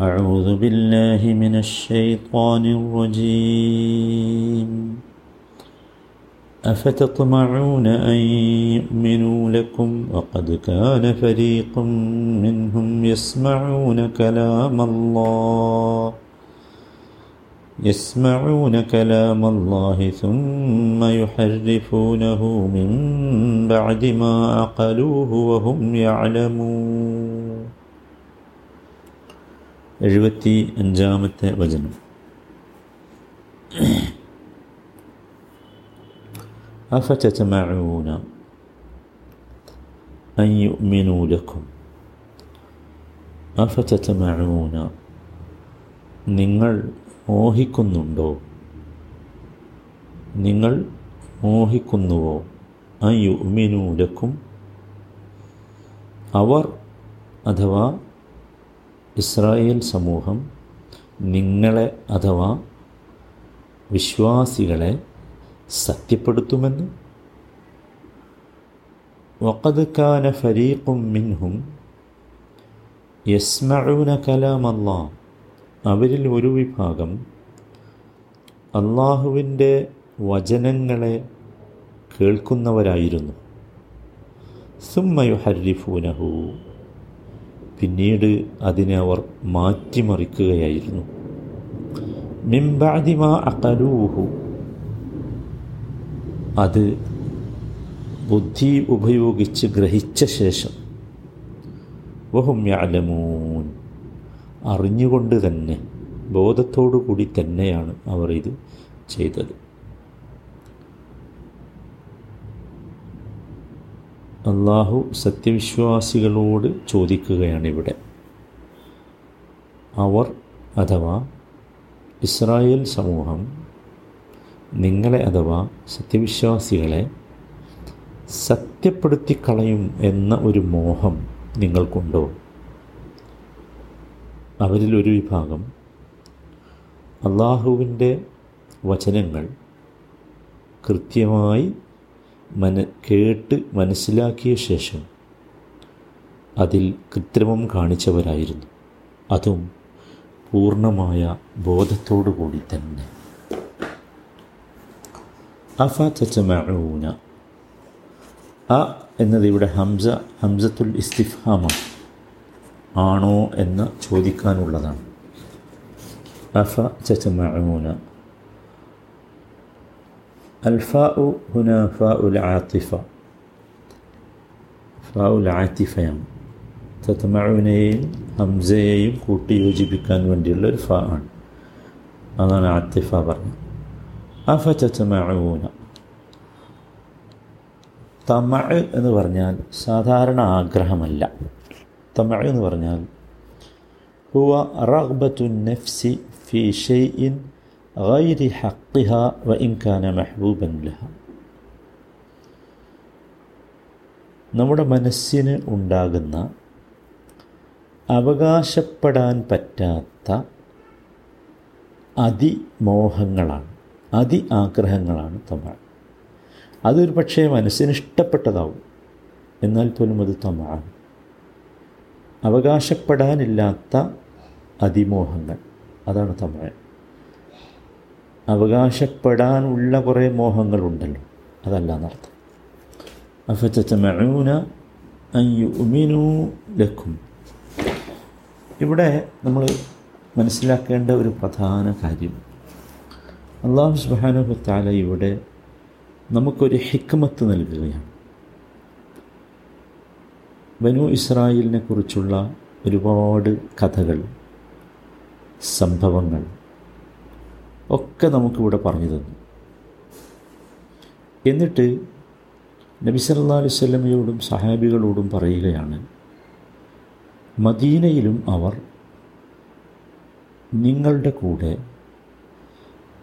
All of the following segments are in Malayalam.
أعوذ بالله من الشيطان الرجيم. أفتطمعون أن يؤمنوا لكم وقد كان فريق منهم يسمعون كلام الله يسمعون كلام الله ثم يحرفونه من بعد ما عقلوه وهم يعلمون. എഴുപത്തി അഞ്ചാമത്തെ വചനം أفتتمعون أن يؤمنوا لكم أفتتمعون നിങ്ങൾ മോഹിക്കുന്നുണ്ടോ നിങ്ങൾ മോഹിക്കുന്നുവോ ആ യുമിനൂലക്കും അവർ അഥവാ ഇസ്രായേൽ സമൂഹം നിങ്ങളെ അഥവാ വിശ്വാസികളെ സത്യപ്പെടുത്തുമെന്ന്? വഖദ് കാന ഫരീഖും മിൻഹും യസ്മഊന കലാമല്ല അവരിൽ ഒരു വിഭാഗം അള്ളാഹുവിന്റെ വചനങ്ങളെ കേൾക്കുന്നവരായിരുന്നു. സുമ്മയു ഹരിഫൂനഹു പിന്നീട് അതിനെ അവർ മാറ്റിമറിക്കുകയായിരുന്നു. അത് ബുദ്ധി ഉപയോഗിച്ച് ഗ്രഹിച്ച ശേഷം. വഹും അറിഞ്ഞുകൊണ്ട് തന്നെ ബോധത്തോടു കൂടി തന്നെയാണ് അവർ ഇത് ചെയ്തത്. അള്ളാഹു സത്യവിശ്വാസികളോട് ചോദിക്കുകയാണിവിടെ. അവർ അഥവാ ഇസ്രായേൽ സമൂഹം നിങ്ങളെ അഥവാ സത്യവിശ്വാസികളെ സത്യപ്പെടുത്തിക്കളയും എന്ന ഒരു മോഹം നിങ്ങൾക്കുണ്ടോ? അവരിൽ ഒരു വിഭാഗം അള്ളാഹുവിന്റെ വചനങ്ങൾ കൃത്യമായി മന കേട്ട് മനസ്സിലാക്കിയ ശേഷം അതിൽ കൃത്രിമം കാണിച്ചവരായിരുന്നു. അതും പൂർണമായ ബോധത്തോടു കൂടി തന്നെ. അഫ അ എന്നത് ഇവിടെ ഹംസ ഹംസത്തുൽ ഇസ്തിഫാമാണ് ആണോ എന്ന് ചോദിക്കാനുള്ളതാണ്. അഫ ചച്ചമൂന الفاء هنا فاء العاطفة. فاء العاطفة تتمعون همزي كوتي يجب كان وندل الفاء هذا عاطفة برنا أفتتمعون طمع എന്ന് سادارنا സാധാരണ ആഗ്രഹമല്ല. തമ എന്ന് പറഞ്ഞാൽ ഹുവ റഹ്ബത്തു നെഫ്സി ഫി غير حقها وإن كان محبوبا لها നമ്മുടെ മനസ്സിന് ഉണ്ടാകുന്ന അവകാശപ്പെടാൻ പറ്റാത്ത അതിമോഹങ്ങളാണ് അതി ആഗ്രഹങ്ങളാണ് തമാ അതൊരു പക്ഷേ മനസ്സിന് ഇഷ്ടപ്പെട്ടതാവും എന്നാൽ പോലും അത് തമാണ് അവകാശപ്പെടാനില്ലാത്ത അതിമോഹങ്ങൾ അതാണ് തമിഴ് അവകാശപ്പെടാനുള്ള കുറേ മോഹങ്ങളുണ്ടല്ലോ. അതല്ല എന്നർത്ഥം. അഫത്തമഊന അയ്യുമിനു ലക്കും. ഇവിടെ നമ്മൾ മനസ്സിലാക്കേണ്ട ഒരു പ്രധാന കാര്യം. അള്ളാഹു സുബാനുഹു താല ഇവിടെ നമുക്കൊരു ഹിക്മത്ത് നൽകുകയാണ്. ബനു ഇസ്രായേലിനെ കുറിച്ചുള്ള ഒരുപാട് കഥകൾ സംഭവങ്ങൾ ഒക്കെ നമുക്കിവിടെ പറഞ്ഞു തന്നു. എന്നിട്ട് നബി സല്ലാ അലൈഹി സ്വലമയോടും സഹാബികളോടും പറയുകയാണ് മദീനയിലും അവർ നിങ്ങളുടെ കൂടെ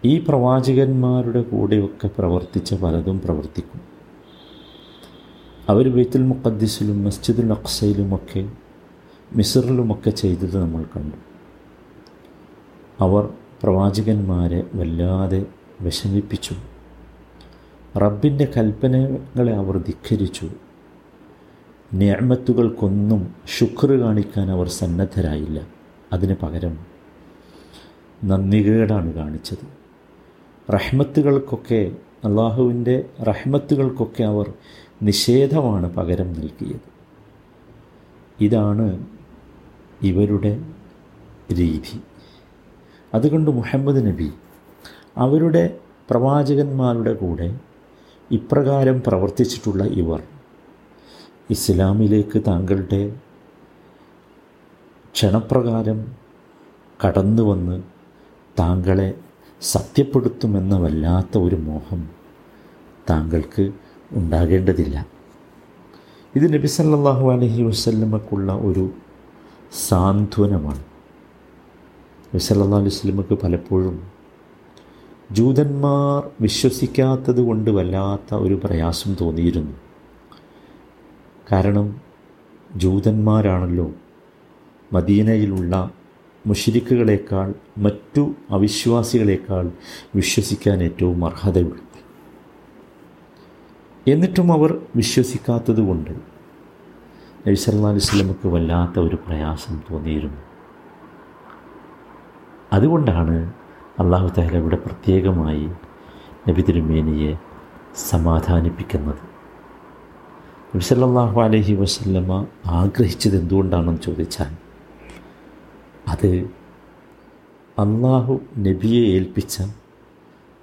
ഈ പ്രവാചകന്മാരുടെ കൂടെയൊക്കെ പ്രവർത്തിച്ച പലതും പ്രവർത്തിക്കും. അവർ ബൈത്തുൽ മുഖദ്ദിസിലും മസ്ജിദുൽ അക്സയിലുമൊക്കെ മിസറിലുമൊക്കെ ചെയ്തത് നമ്മൾ കണ്ടു. അവർ പ്രവാചകന്മാരെ വല്ലാതെ വിഷമിപ്പിച്ചു. റബ്ബിന്റെ കൽപ്പനകളെ അവർ ധിഖരിച്ചു. നിയമത്തുകൾക്കൊന്നും ശുക്ർ കാണിക്കാൻ അവർ സന്നദ്ധരായില്ല. അതിന് പകരം നന്ദികേടാണ് കാണിച്ചത്. റഹ്മത്തുകൾക്കൊക്കെ അള്ളാഹുവിന്റെ റഹ്മത്തുകൾക്കൊക്കെ അവർ നിഷേധമാണ് പകരം നൽകിയത്. ഇതാണ് ഇവരുടെ രീതി. അതുകൊണ്ട് മുഹമ്മദ് നബി അവരുടെ പ്രവാചകന്മാരുടെ കൂടെ ഇപ്രകാരം പ്രവർത്തിച്ചിട്ടുള്ള ഇവർ. ഇസ്ലാമിലേക്ക് താങ്കളുടെ ക്ഷണപ്രകാരം കടന്നു വന്ന് താങ്കളെ സത്യപ്പെടുത്തുമെന്ന വല്ലാത്ത ഒരു മോഹം താങ്കൾക്ക് ഉണ്ടാകേണ്ടതില്ല. ഇത് നബി സല്ലല്ലാഹു അലൈഹി വസല്ലമക്കുള്ള ഒരു സാന്ത്വനമാണ്. നബി സല്ലല്ലാഹു അലൈഹി വസല്ലമക്ക് പലപ്പോഴും ജൂതന്മാർ വിശ്വസിക്കാത്തത് കൊണ്ട് വല്ലാത്ത ഒരു പ്രയാസം തോന്നിയിരുന്നു. കാരണം ജൂതന്മാരാണല്ലോ മദീനയിലുള്ള മുഷിരിക്കുകളേക്കാൾ മറ്റു അവിശ്വാസികളേക്കാൾ വിശ്വസിക്കാൻ ഏറ്റവും അർഹതയുള്ളത്. എന്നിട്ടും അവർ വിശ്വസിക്കാത്തത് കൊണ്ട് അലൈഹി വസല്ലമക്ക് വല്ലാത്ത ഒരു പ്രയാസം തോന്നിയിരുന്നു. അതുകൊണ്ടാണ് അള്ളാഹു താല ഇവിടെ പ്രത്യേകമായി നബി തിരുമേനിയെ സമാധാനിപ്പിക്കുന്നത്. നബി സല്ലല്ലാഹു അലൈഹി വസല്ലമ ആഗ്രഹിച്ചത് എന്തുകൊണ്ടാണെന്ന് ചോദിച്ചാൽ അത് അള്ളാഹു നബിയെ ഏൽപ്പിച്ച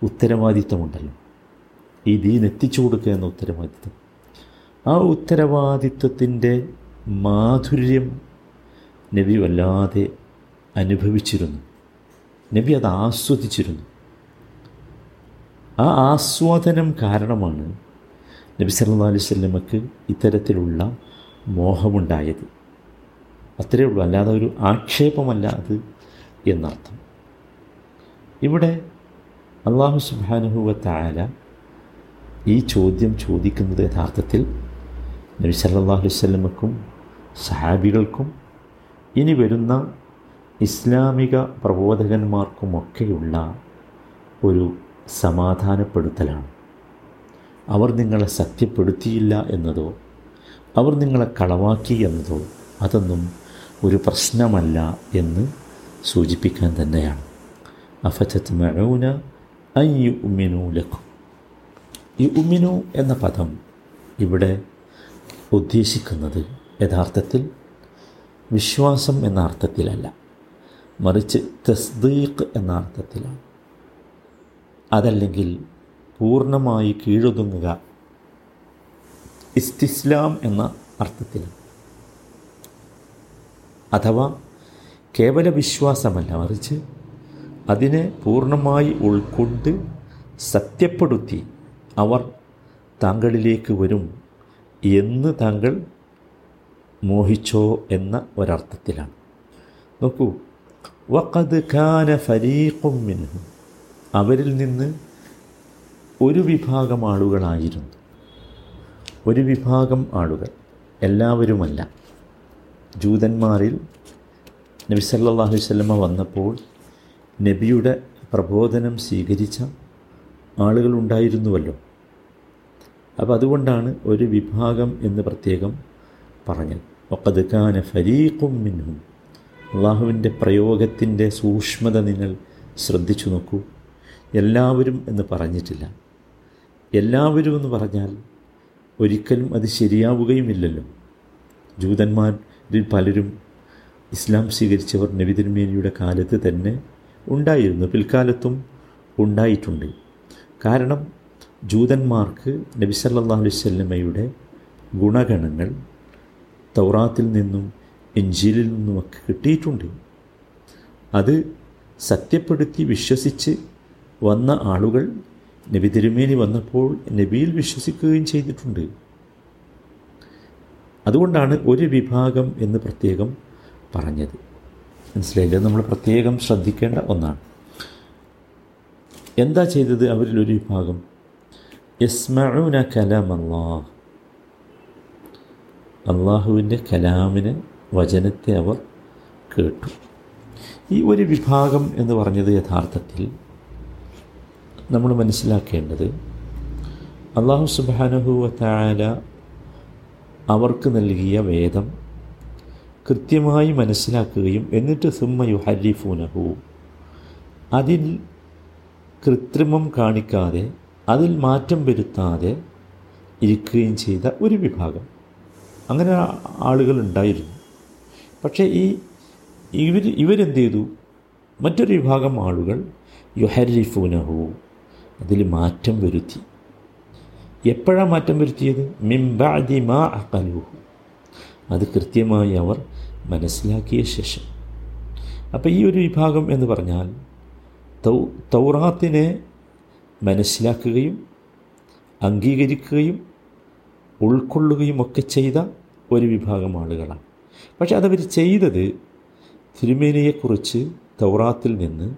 ഉത്തരവാദിത്വമുണ്ടല്ലോ. ഈ ദീൻ എത്തിച്ചു കൊടുക്കുക എന്ന ഉത്തരവാദിത്വം. ആ ഉത്തരവാദിത്വത്തിന്റെ മാധുര്യം നബി വല്ലാതെ അനുഭവിച്ചിരുന്നു. നബി അത് ആസ്വദിച്ചിരുന്നു. ആ ആസ്വാദനം കാരണമാണ് നബി സല്ലല്ലാഹു അലൈഹി വസല്ലമക്ക് ഇത്തരത്തിലുള്ള മോഹമുണ്ടായത്. അത്രയേ ഉള്ളൂ അല്ലാതെ ഒരു ആക്ഷേപമല്ല അത് എന്നർത്ഥം. ഇവിടെ അള്ളാഹു സുബാനുഹുവ താല ഈ ചോദ്യം ചോദിക്കുന്നത് യഥാർത്ഥത്തിൽ നബി സല്ലല്ലാഹു അലൈഹി വസല്ലമക്കും സഹാബികൾക്കും ഇനി വരുന്ന ഇസ്ലാമിക പ്രബോധകന്മാർക്കുമൊക്കെയുള്ള ഒരു സമാധാനപ്പെടുത്തലാണ്. അവർ നിങ്ങളെ സത്യപ്പെടുത്തിയില്ല എന്നതോ അവർ നിങ്ങളെ കളവാക്കി എന്നതോ അതൊന്നും ഒരു പ്രശ്നമല്ല എന്ന് സൂചിപ്പിക്കാൻ തന്നെയാണ്. അഫച്ചത്ത് മഴൂന യു ഉമ്മിനു ലഖു ഈ ഉമ്മിനു എന്ന പദം ഇവിടെ ഉദ്ദേശിക്കുന്നത് യഥാർത്ഥത്തിൽ വിശ്വാസം എന്ന അർത്ഥത്തിലല്ല. മറിച്ച് തസ്ദീഖ് എന്ന അർത്ഥത്തിലാണ്. അതല്ലെങ്കിൽ പൂർണമായി കീഴൊതുങ്ങുക. ഇസ്തിസ്ലാം എന്ന അർത്ഥത്തിലാണ്. അഥവാ കേവല വിശ്വാസമല്ല മറിച്ച് അതിനെ പൂർണമായി ഉൾക്കൊണ്ട് സത്യപ്പെടുത്തി അവർ താങ്കളിലേക്ക് വരും എന്ന് താങ്കൾ മോഹിച്ചോ എന്ന ഒരർത്ഥത്തിലാണ്. നോക്കൂ വഖദ് കാന ഫരീഖും മിൻഹും. അവരിൽ നിന്ന് ഒരു വിഭാഗം ആളുകളായിരുന്നു. ഒരു വിഭാഗം ആളുകൾ. എല്ലാവരുമല്ല. ജൂതന്മാരിൽ നബി സല്ലല്ലാഹു അലൈഹി വസല്ലമ വന്നപ്പോൾ നബിയുടെ പ്രബോധനം സ്വീകരിച്ച ആളുകളുണ്ടായിരുന്നുവല്ലോ അപ്പോൾ അതുകൊണ്ടാണ് ഒരു വിഭാഗം എന്ന് പ്രത്യേകം പറഞ്ഞത്. ഒക്കത് കാന ഫരീഖും മിൻഹും. അള്ളാഹുവിന്റെ പ്രയോഗത്തിന്റെ സൂക്ഷ്മത നിങ്ങൾ ശ്രദ്ധിച്ചു നോക്കൂ. എല്ലാവരും എന്ന് പറഞ്ഞിട്ടില്ല. എല്ലാവരും എന്ന് പറഞ്ഞാൽ ഒരിക്കലും അത് ശരിയാവുകയുമില്ലല്ലോ. ജൂതന്മാരിൽ പലരും ഇസ്ലാം സ്വീകരിച്ചവർ നബി തിരുമേനിയുടെ കാലത്ത് തന്നെ ഉണ്ടായിരുന്നു. പിൽക്കാലത്തും ഉണ്ടായിട്ടുണ്ട്. കാരണം ജൂതന്മാർക്ക് നബി സല്ലല്ലാഹു അലൈഹി വസല്ലമയുടെ ഗുണഗണങ്ങൾ തൗറാത്തിൽ നിന്നും എഞ്ചിലിൽ നിന്നുമൊക്കെ കിട്ടിയിട്ടുണ്ട്. അത് സത്യപ്പെടുത്തി വിശ്വസിച്ച് വന്ന ആളുകൾ നബി തിരുമേനി വന്നപ്പോൾ നബിയിൽ വിശ്വസിക്കുകയും ചെയ്തിട്ടുണ്ട്. അതുകൊണ്ടാണ് ഒരു വിഭാഗം എന്ന് പ്രത്യേകം പറഞ്ഞത്. മനസ്സിലായില്ല? നമ്മൾ പ്രത്യേകം ശ്രദ്ധിക്കേണ്ട ഒന്നാണ്. എന്താ ചെയ്തത് അവരിൽ ഒരു വിഭാഗം? യസ്മഊന കലാം അള്ളാഹ് അള്ളാഹുവിന്റെ കലാമിനെ വചനത്തെ അവർ കേട്ടു. ഈ ഒരു വിഭാഗം എന്ന് പറഞ്ഞത് യഥാർത്ഥത്തിൽ നമ്മൾ മനസ്സിലാക്കേണ്ടത് അള്ളാഹു സുബാനഹു വാല അവർക്ക് നൽകിയ വേദം കൃത്യമായി മനസ്സിലാക്കുകയും എന്നിട്ട് സുമ്മ യുഹരിഫൂനഹു. അതിൽ കൃത്രിമം കാണിക്കാതെ അതിൽ മാറ്റം വരുത്താതെ ഇരിക്കുകയും ചെയ്ത ഒരു വിഭാഗം. അങ്ങനെ ആളുകൾ ഉണ്ടായിരുന്നു. പക്ഷേ ഈ ഇവർ ഇവരെന്ത് ചെയ്തു മറ്റൊരു വിഭാഗം ആളുകൾ യുഹരിഫുനഹു അതിൽ മാറ്റം വരുത്തി. എപ്പോഴാണ് മാറ്റം വരുത്തിയത്? മിംബാദി മാ അക്കലുഹു അത് കൃത്യമായി അവർ മനസ്സിലാക്കിയ ശേഷം. അപ്പോൾ ഈ ഒരു വിഭാഗം എന്ന് പറഞ്ഞാൽ തൗ തൗറാത്തിനെ മനസ്സിലാക്കുകയും അംഗീകരിക്കുകയും ഉൾക്കൊള്ളുകയും ഒക്കെ ചെയ്ത ഒരു വിഭാഗം ആളുകളാണ്. പക്ഷെ അതവർ ചെയ്തത് തിരുമേനിയെക്കുറിച്ച് തൗറാത്തിൽ നിന്ന്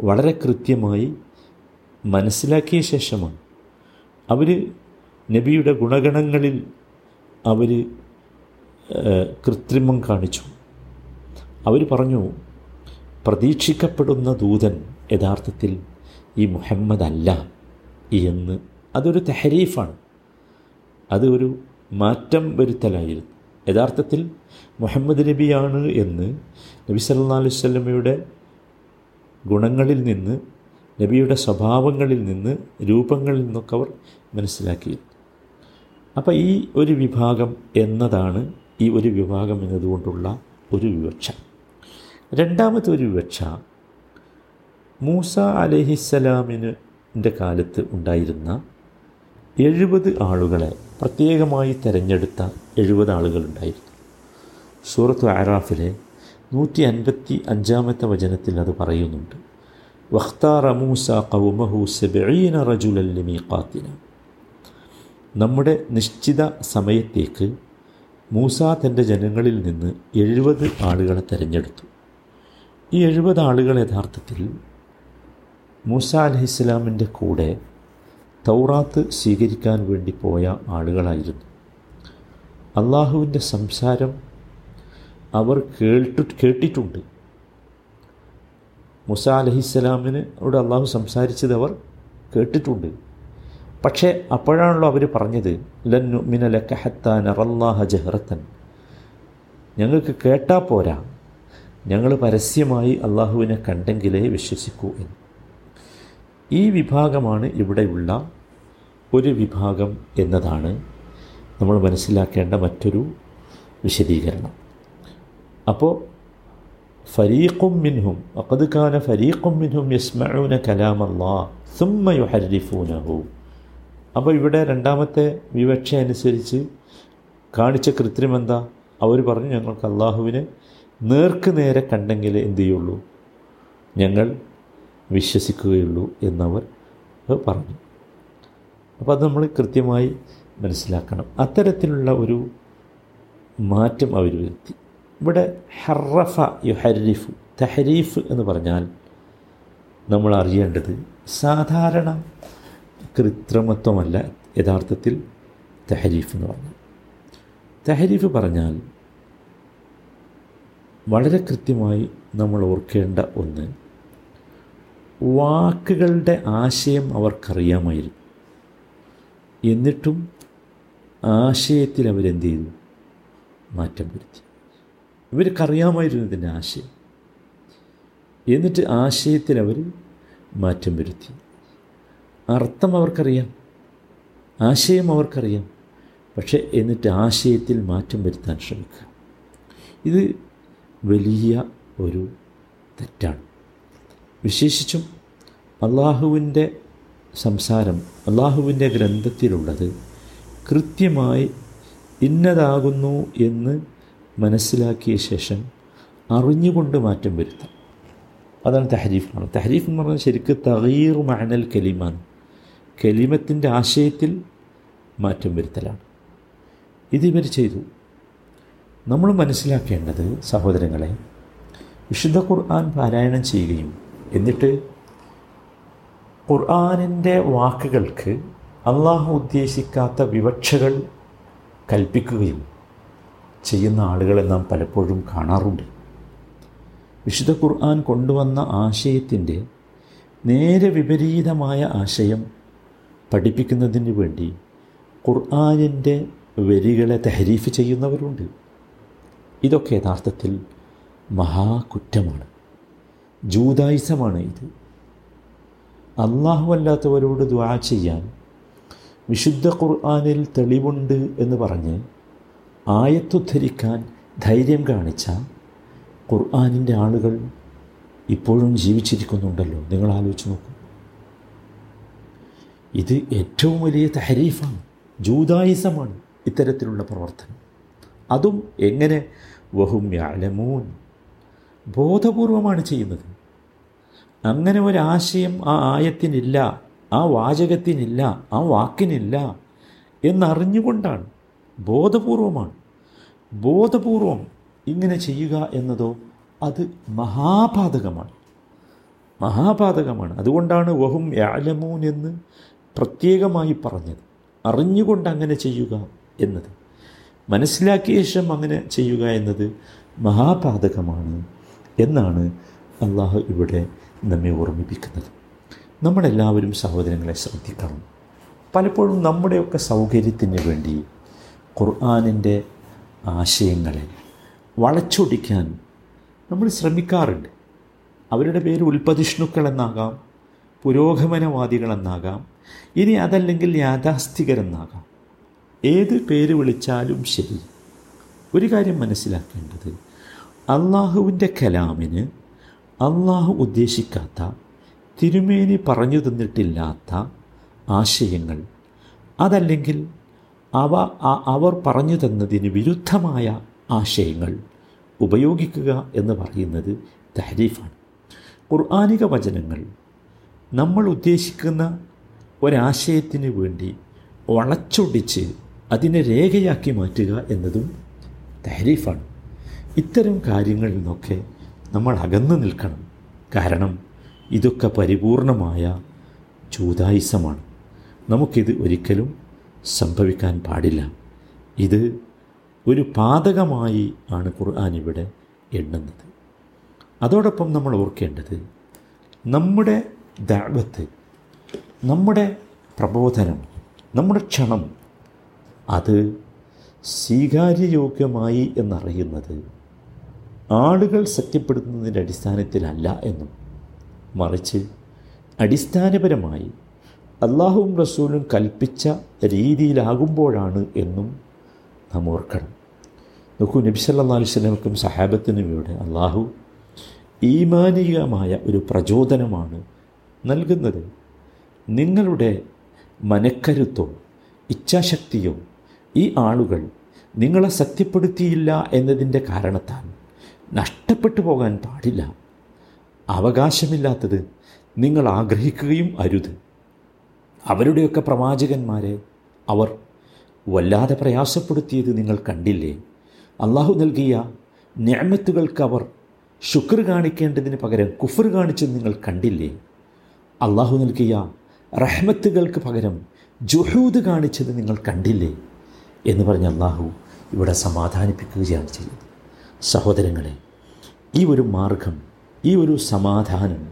വളരെ കൃത്യമായി മനസ്സിലാക്കിയ ശേഷമാണ്. അവർ നബിയുടെ ഗുണഗണങ്ങളിൽ അവർ കൃത്രിമം കാണിച്ചു. അവർ പറഞ്ഞു പ്രതീക്ഷിക്കപ്പെടുന്ന ദൂതൻ യഥാർത്ഥത്തിൽ ഈ മുഹമ്മദ് അല്ല എന്ന്. അതൊരു തെഹരീഫാണ്. അതൊരു മാറ്റം വരുത്തലായിരുന്നു. യഥാർത്ഥത്തിൽ മുഹമ്മദ് നബിയാണ് എന്ന് നബി സല്ലാ അലൈഹി സ്വലമയുടെ ഗുണങ്ങളിൽ നിന്ന് നബിയുടെ സ്വഭാവങ്ങളിൽ നിന്ന് രൂപങ്ങളിൽ നിന്നൊക്കെ അവർ മനസ്സിലാക്കി. അപ്പോൾ ഈ ഒരു വിഭാഗം എന്നതാണ് ഈ ഒരു വിഭാഗം എന്നതുകൊണ്ടുള്ള ഒരു വിവക്ഷ. രണ്ടാമത്തെ ഒരു വിവക്ഷ മൂസ അലഹിസ്സലാമിന്റെ കാലത്ത് ഉണ്ടായിരുന്ന എഴുപത് ആളുകളെ പ്രത്യേകമായി തിരഞ്ഞെടുത്ത എഴുപത് ആളുകളുണ്ടായിരുന്നു. സൂറത്ത് ആറാഫിലെ നൂറ്റി അൻപത്തി അഞ്ചാമത്തെ വചനത്തിൽ അത് പറയുന്നുണ്ട്. നമ്മുടെ നിശ്ചിത സമയത്തേക്ക് മൂസ തന്റെ ജനങ്ങളിൽ നിന്ന് എഴുപത് ആളുകളെ തിരഞ്ഞെടുത്തു. ഈ എഴുപത് ആളുകൾ യഥാർത്ഥത്തിൽ മൂസ അലഹിസ്ലാമിന്റെ കൂടെ തൗറാത്ത് സ്വീകരിക്കാൻ വേണ്ടി പോയ ആളുകളായിരുന്നു. അള്ളാഹുവിന്റെ സംസാരം അവർ കേട്ടു കേട്ടിട്ടുണ്ട്. മുസ അലഹിസ്സലാമിന് അവിടെ അള്ളാഹു സംസാരിച്ചത് അവർ കേട്ടിട്ടുണ്ട്. പക്ഷേ അപ്പോഴാണല്ലോ അവർ പറഞ്ഞത് ലന്നു മിനലക്കഹത്താൻ അറല്ലാഹ ജഹ്റത്തൻ. ഞങ്ങൾക്ക് കേട്ടാൽ പോരാ. ഞങ്ങൾ പരസ്യമായി അള്ളാഹുവിനെ കണ്ടെങ്കിലേ വിശ്വസിക്കൂ എന്ന്. ഈ വിഭാഗമാണ് ഇവിടെയുള്ള ഒരു വിഭാഗം എന്നതാണ് നമ്മൾ മനസ്സിലാക്കേണ്ട മറ്റൊരു വിശദീകരണം. അപ്പോൾ ഫരീഖും മിൻഹും അക്കത് കാന ഫരീഖും മിൻഹും യസ്മഊന കലാം അള്ളാ സുമ്മ യുഹരിഫൂനഹു. അപ്പോൾ ഇവിടെ രണ്ടാമത്തെ വിവക്ഷ അനുസരിച്ച് കാണിച്ച കൃത്രിമം എന്താ? അവർ പറഞ്ഞു ഞങ്ങൾക്ക് അള്ളാഹുവിനെ നേർക്ക് നേരെ കണ്ടെങ്കിൽ എന്തു ചെയ്യുള്ളൂ? ഞങ്ങൾ വിശ്വസിക്കുകയുള്ളൂ എന്നവർ പറഞ്ഞു. അപ്പോൾ അത് നമ്മൾ കൃത്യമായി മനസ്സിലാക്കണം. അത്തരത്തിലുള്ള ഒരു മാറ്റം അവർ വരുത്തി. ഇവിടെ ഹറഫ ഹരീഫ് തഹരീഫ് എന്ന് പറഞ്ഞാൽ നമ്മൾ അറിയേണ്ടത് സാധാരണ കൃത്രിമത്വമല്ല യഥാർത്ഥത്തിൽ തെഹരീഫ് എന്ന് പറഞ്ഞു തെഹരീഫ് പറഞ്ഞാൽ വളരെ കൃത്യമായി നമ്മൾ ഓർക്കേണ്ട ഒന്ന് വാക്കുകളുടെ ആശയം അവർക്കറിയാമായിരുന്നു എന്നിട്ടും ആശയത്തിൽ അവരെന്ത് ചെയ്തു മാറ്റം വരുത്തി. ഇവർക്കറിയാമായിരുന്നു ഇതിന്റെ ആശയം. എന്നിട്ട് ആശയത്തിൽ അവർ മാറ്റം വരുത്തി. അർത്ഥം അവർക്കറിയാം. ആശയം അവർക്കറിയാം. പക്ഷേ എന്നിട്ട് ആശയത്തിൽ മാറ്റം വരുത്താൻ ശ്രമിക്കുക. ഇത് വലിയ ഒരു തെറ്റാണ്. വിശേഷിച്ചും അള്ളാഹുവിന്റെ സംസാരം അള്ളാഹുവിന്റെ ഗ്രന്ഥത്തിലുള്ളത് കൃത്യമായി ഇന്നതാകുന്നു എന്ന് മനസ്സിലാക്കിയ ശേഷം അറിഞ്ഞുകൊണ്ട് മാറ്റം വരുത്താം. അതാണ് തഹരീഫ് എന്ന് പറയുന്നത് തഹരീഫ് എന്ന് പറഞ്ഞാൽ ശരിക്ക് തകീർ മഹനൽ കലിമാണ് കലിമത്തിന്റെ ആശയത്തിൽ മാറ്റം വരുത്തലാണ്. ഇതിവർ ചെയ്തു. നമ്മൾ മനസ്സിലാക്കേണ്ടത് സഹോദരങ്ങളെ വിശുദ്ധ ഖുർആൻ പാരായണം ചെയ്യുകയും എന്നിട്ട് ഖുർആാനിന്റെ വാക്കുകൾക്ക് അള്ളാഹു ഉദ്ദേശിക്കാത്ത വിവക്ഷകൾ കൽപ്പിക്കുകയും ചെയ്യുന്ന ആളുകളെ നാം പലപ്പോഴും കാണാറുണ്ട്. വിശുദ്ധ ഖുർആൻ കൊണ്ടുവന്ന ആശയത്തിന്റെ നേരെ വിപരീതമായ ആശയം പഠിപ്പിക്കുന്നതിന് വേണ്ടി ഖുർആാനിന്റെ വരികളെ തഹരീഫ് ചെയ്യുന്നവരുണ്ട്. ഇതൊക്കെ യഥാർത്ഥത്തിൽ മഹാകുറ്റമാണ്. ജൂതായുസമാണ് ഇത്. അള്ളാഹു അല്ലാത്തവരോട് ദ്വാ ചെയ്യാൻ വിശുദ്ധ ഖുർആാനിൽ തെളിവുണ്ട് എന്ന് പറഞ്ഞ് ആയത്തുദ്ധരിക്കാൻ ധൈര്യം കാണിച്ച ഖുർആാനിന്റെ ആളുകൾ ഇപ്പോഴും ജീവിച്ചിരിക്കുന്നുണ്ടല്ലോ. നിങ്ങൾ ആലോചിച്ച് നോക്കൂ. ഇത് ഏറ്റവും വലിയ തഹരീഫാണ് ജൂതായുസമാണ് ഇത്തരത്തിലുള്ള പ്രവർത്തനം. അതും എങ്ങനെ? വഹും യാലമൂൻ. ബോധപൂർവമാണ് ചെയ്യുന്നത്. അങ്ങനെ ഒരാശയം ആ ആയത്തിനില്ല ആ വാചകത്തിനില്ല ആ വാക്കിനില്ല എന്നറിഞ്ഞുകൊണ്ടാണ് ബോധപൂർവമാണ്. ബോധപൂർവം ഇങ്ങനെ ചെയ്യുക എന്നതോ അത് മഹാപാതകമാണ്. മഹാപാതകമാണ്. അതുകൊണ്ടാണ് വഹും യാലമൂൻ എന്ന് പ്രത്യേകമായി പറഞ്ഞത്. അറിഞ്ഞുകൊണ്ട് അങ്ങനെ ചെയ്യുക എന്നത്. മനസ്സിലാക്കിയ ശേഷം അങ്ങനെ ചെയ്യുക എന്നത് മഹാപാതകമാണ് എന്നാണ് അള്ളാഹു ഇവിടെ നമ്മെ ഓർമ്മിപ്പിക്കുന്നത്. നമ്മളെല്ലാവരും സഹോദരങ്ങളെ ശ്രദ്ധിക്കണം. പലപ്പോഴും നമ്മുടെയൊക്കെ സൗകര്യത്തിന് വേണ്ടി ഖുർആാനിന്റെ ആശയങ്ങളെ വളച്ചൊടിക്കാൻ നമ്മൾ ശ്രമിക്കാറുണ്ട്. അവരുടെ പേര് ഉൽപ്പതിഷ്ണുക്കളെന്നാകാം പുരോഗമനവാദികളെന്നാകാം ഇനി അതല്ലെങ്കിൽ യാഥാസ്ഥികരെന്നാകാം ഏത് പേര് വിളിച്ചാലും ശരി. ഒരു കാര്യം മനസ്സിലാക്കേണ്ടത് അള്ളാഹുവിന്റെ കലാമിന് അള്ളാഹു ഉദ്ദേശിക്കാത്ത തിരുമേനി പറഞ്ഞു തന്നിട്ടില്ലാത്ത ആശയങ്ങൾ. അതല്ലെങ്കിൽ അവ അവർ പറഞ്ഞു തന്നതിന് വിരുദ്ധമായ ആശയങ്ങൾ ഉപയോഗിക്കുക എന്ന് പറയുന്നത് തഹരീഫാണ്. ഖുർആാനിക വചനങ്ങൾ നമ്മൾ ഉദ്ദേശിക്കുന്ന ഒരാശയത്തിന് വേണ്ടി വളച്ചൊടിച്ച് അതിനെ രേഖയാക്കി മാറ്റുക എന്നതും തഹരീഫാണ്. ഇത്തരം കാര്യങ്ങളിൽ നിന്നൊക്കെ നമ്മൾ അകന്നു നിൽക്കണം. കാരണം ഇതൊക്കെ പരിപൂർണമായ ചൂതായുസമാണ് നമുക്കിത് ഒരിക്കലും സംഭവിക്കാൻ പാടില്ല. ഇത് ഒരു പാതകമായി ആണ് ഖുർആൻ ഇവിടെ എണ്ണുന്നത്. അതോടൊപ്പം നമ്മൾ ഓർക്കേണ്ടത് നമ്മുടെ ദാവത്ത് നമ്മുടെ പ്രബോധനം നമ്മുടെ ക്ഷണം അത് സ്വീകാര്യയോഗ്യമായി എന്നറിയുന്നത് ആളുകൾ സത്യപ്പെടുത്തുന്നതിന്റെ അടിസ്ഥാനത്തിലല്ല എന്നും മറിച്ച് അടിസ്ഥാനപരമായി അള്ളാഹുവും റസൂലും കൽപ്പിച്ച രീതിയിലാകുമ്പോഴാണ് എന്നും നാം ഓർക്കണം. നോക്കൂ നബി സല്ലാ അലൈഹി സ്വലമക്കും സഹാബത്തിനും ഇവിടെ അള്ളാഹു ഈമാനികമായ ഒരു പ്രചോദനമാണ് നൽകുന്നത്. നിങ്ങളുടെ മനക്കരുത്തോ ഇച്ഛാശക്തിയോ ഈ ആളുകൾ നിങ്ങളെ സത്യപ്പെടുത്തിയില്ല എന്നതിന്റെ കാരണത്താൽ നഷ്ടപ്പെട്ടു പോകാൻ പാടില്ല. അവകാശമില്ലാത്തത് നിങ്ങൾ ആഗ്രഹിക്കുകയും അരുത്. അവരുടെയൊക്കെ പ്രവാചകന്മാരെ അവർ വല്ലാതെ പ്രയാസപ്പെടുത്തിയത് നിങ്ങൾ കണ്ടില്ലേ? അള്ളാഹു നൽകിയ ഞാമത്തുകൾക്ക് അവർ ശുക്ർ കാണിക്കേണ്ടതിന് പകരം കുഫർ കാണിച്ചത് നിങ്ങൾ കണ്ടില്ലേ? അള്ളാഹു നൽകിയ റഹ്മത്തുകൾക്ക് പകരം ജുഹൂദ് കാണിച്ചത് നിങ്ങൾ കണ്ടില്ലേ? എന്ന് പറഞ്ഞ് അള്ളാഹു ഇവിടെ സമാധാനിപ്പിക്കുകയാണ് ചെയ്യുന്നത്. സഹോദരങ്ങളെ ഈ ഒരു മാർഗം ഈ ഒരു സമാധാനം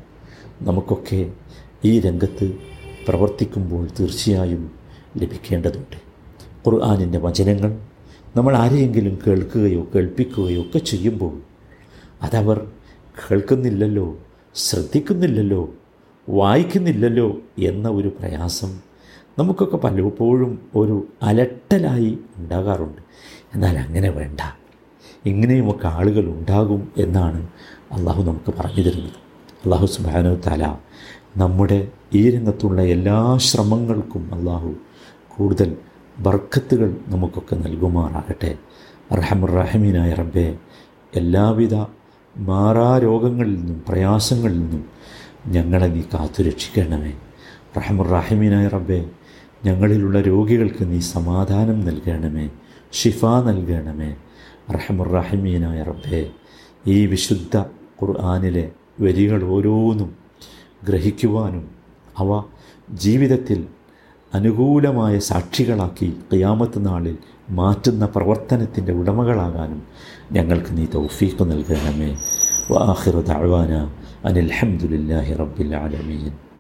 നമുക്കൊക്കെ ഈ രംഗത്ത് പ്രവർത്തിക്കുമ്പോൾ തീർച്ചയായും ലഭിക്കേണ്ടതുണ്ട്. ഖുർആാനിന്റെ വചനങ്ങൾ നമ്മൾ ആരെയെങ്കിലും കേൾക്കുകയോ കേൾപ്പിക്കുകയോ ഒക്കെ ചെയ്യുമ്പോൾ അതവർ കേൾക്കുന്നില്ലല്ലോ ശ്രദ്ധിക്കുന്നില്ലല്ലോ വായിക്കുന്നില്ലല്ലോ എന്ന ഒരു പ്രയാസം നമുക്കൊക്കെ പലപ്പോഴും ഒരു അലട്ടലായി ഉണ്ടാകാറുണ്ട്. എന്നാൽ അങ്ങനെ വേണ്ട. ഇങ്ങനെയുമൊക്കെ ആളുകൾ ഉണ്ടാകും എന്നാണ് അള്ളാഹു നമുക്ക് പറഞ്ഞു തരുന്നത്. അള്ളാഹു സുബാനു തല നമ്മുടെ ഈ രംഗത്തുള്ള എല്ലാ ശ്രമങ്ങൾക്കും അള്ളാഹു കൂടുതൽ ബർക്കത്തുകൾ നമുക്കൊക്കെ നൽകുമാറാകട്ടെ. റഹമുറഹമീനായ റബ്ബെ എല്ലാവിധ മാറാ രോഗങ്ങളിൽ നിന്നും പ്രയാസങ്ങളിൽ നിന്നും ഞങ്ങളെ നീ കാത്തുരക്ഷിക്കണമേ റഹമുറഹമീനായ റബ്ബെ ഞങ്ങളിലുള്ള രോഗികൾക്ക് നീ സമാധാനം നൽകണമേ ഷിഫ നൽകണമേ. റഹമുറഹമീനായ റബ്ബെ ഈ വിശുദ്ധ ഖുർആാനിലെ വരികൾ ഓരോന്നും ഗ്രഹിക്കുവാനും അവ ജീവിതത്തിൽ അനുകൂലമായ സാക്ഷികളാക്കി ഖിയാമത്ത് നാളിൽ മാറ്റുന്ന പ്രവർത്തനത്തിന്റെ ഉടമകളാകാനും ഞങ്ങൾക്ക് നീ തൗഫീഖ് നൽകണമേ. വാഹിറു ദഅവാന അനിൽ ഹംദുലില്ലാഹി റബ്ബിൽ ആലമീൻ.